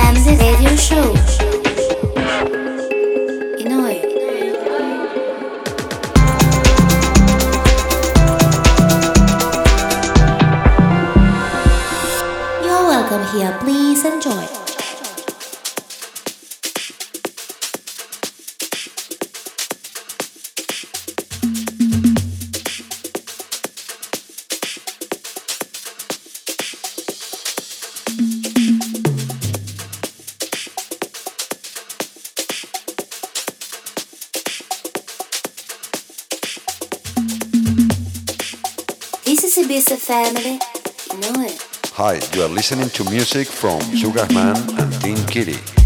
Sometimes it's Hi, you are listening to music from Sugarman and Teen Kitty.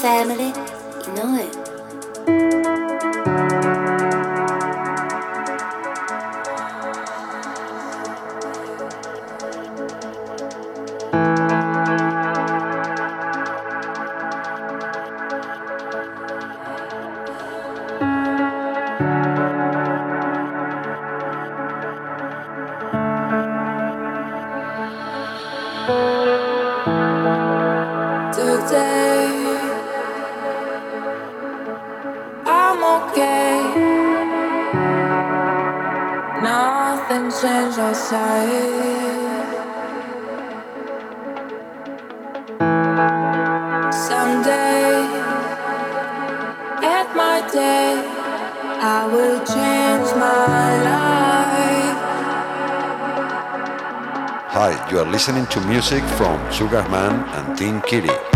Family, listening to music from Sugarman and Team Kitty.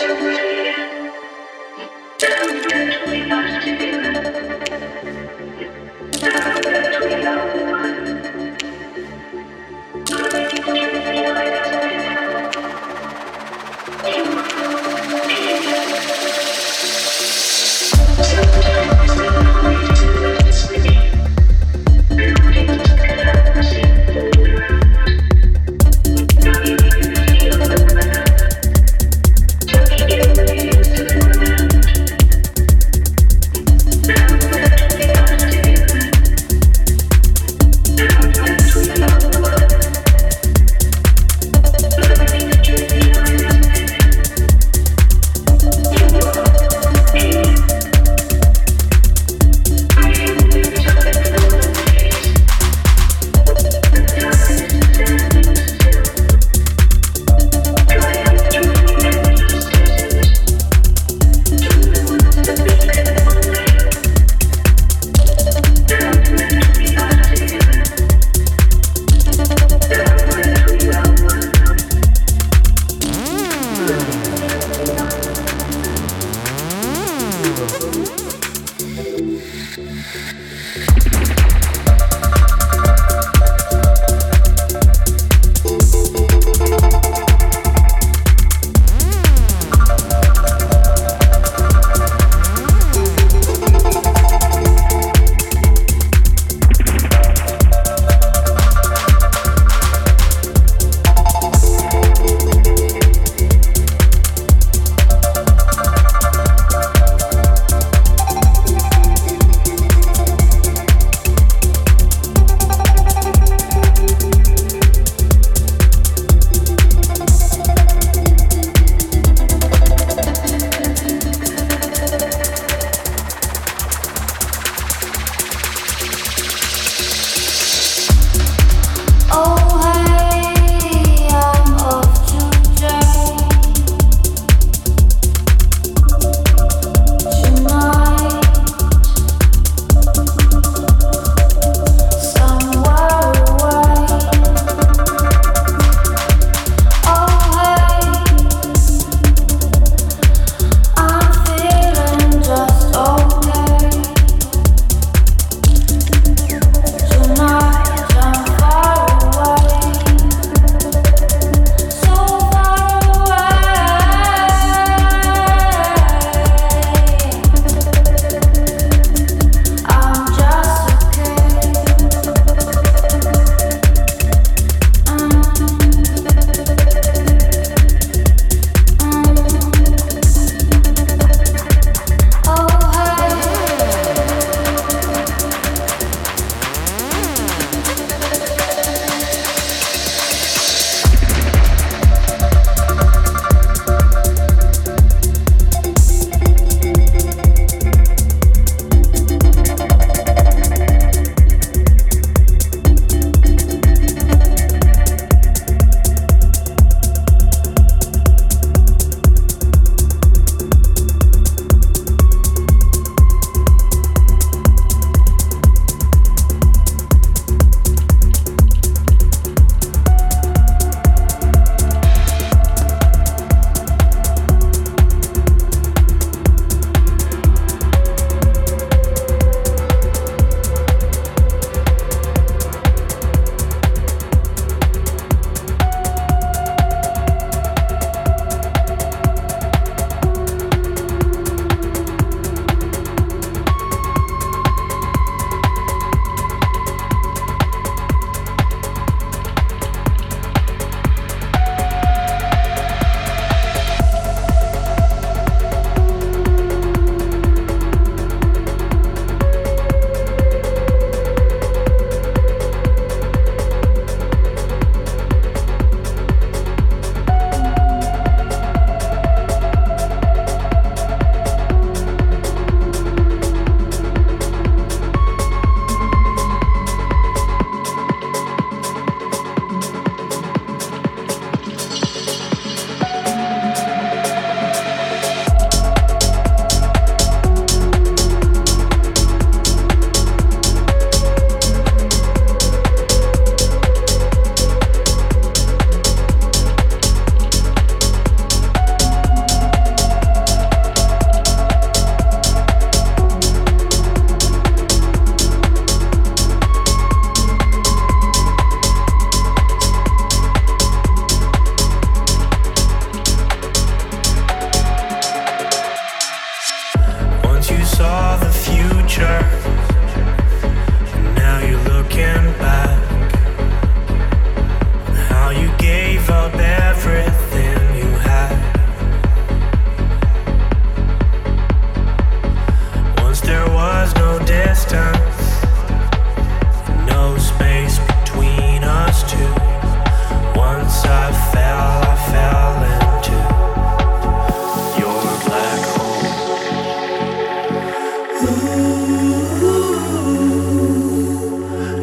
Thank you.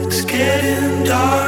It's getting dark.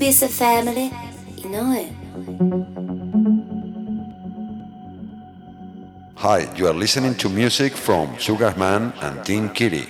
Ibiza family, you know it. Hi, you are listening to music from Sugarman and Team Kitty.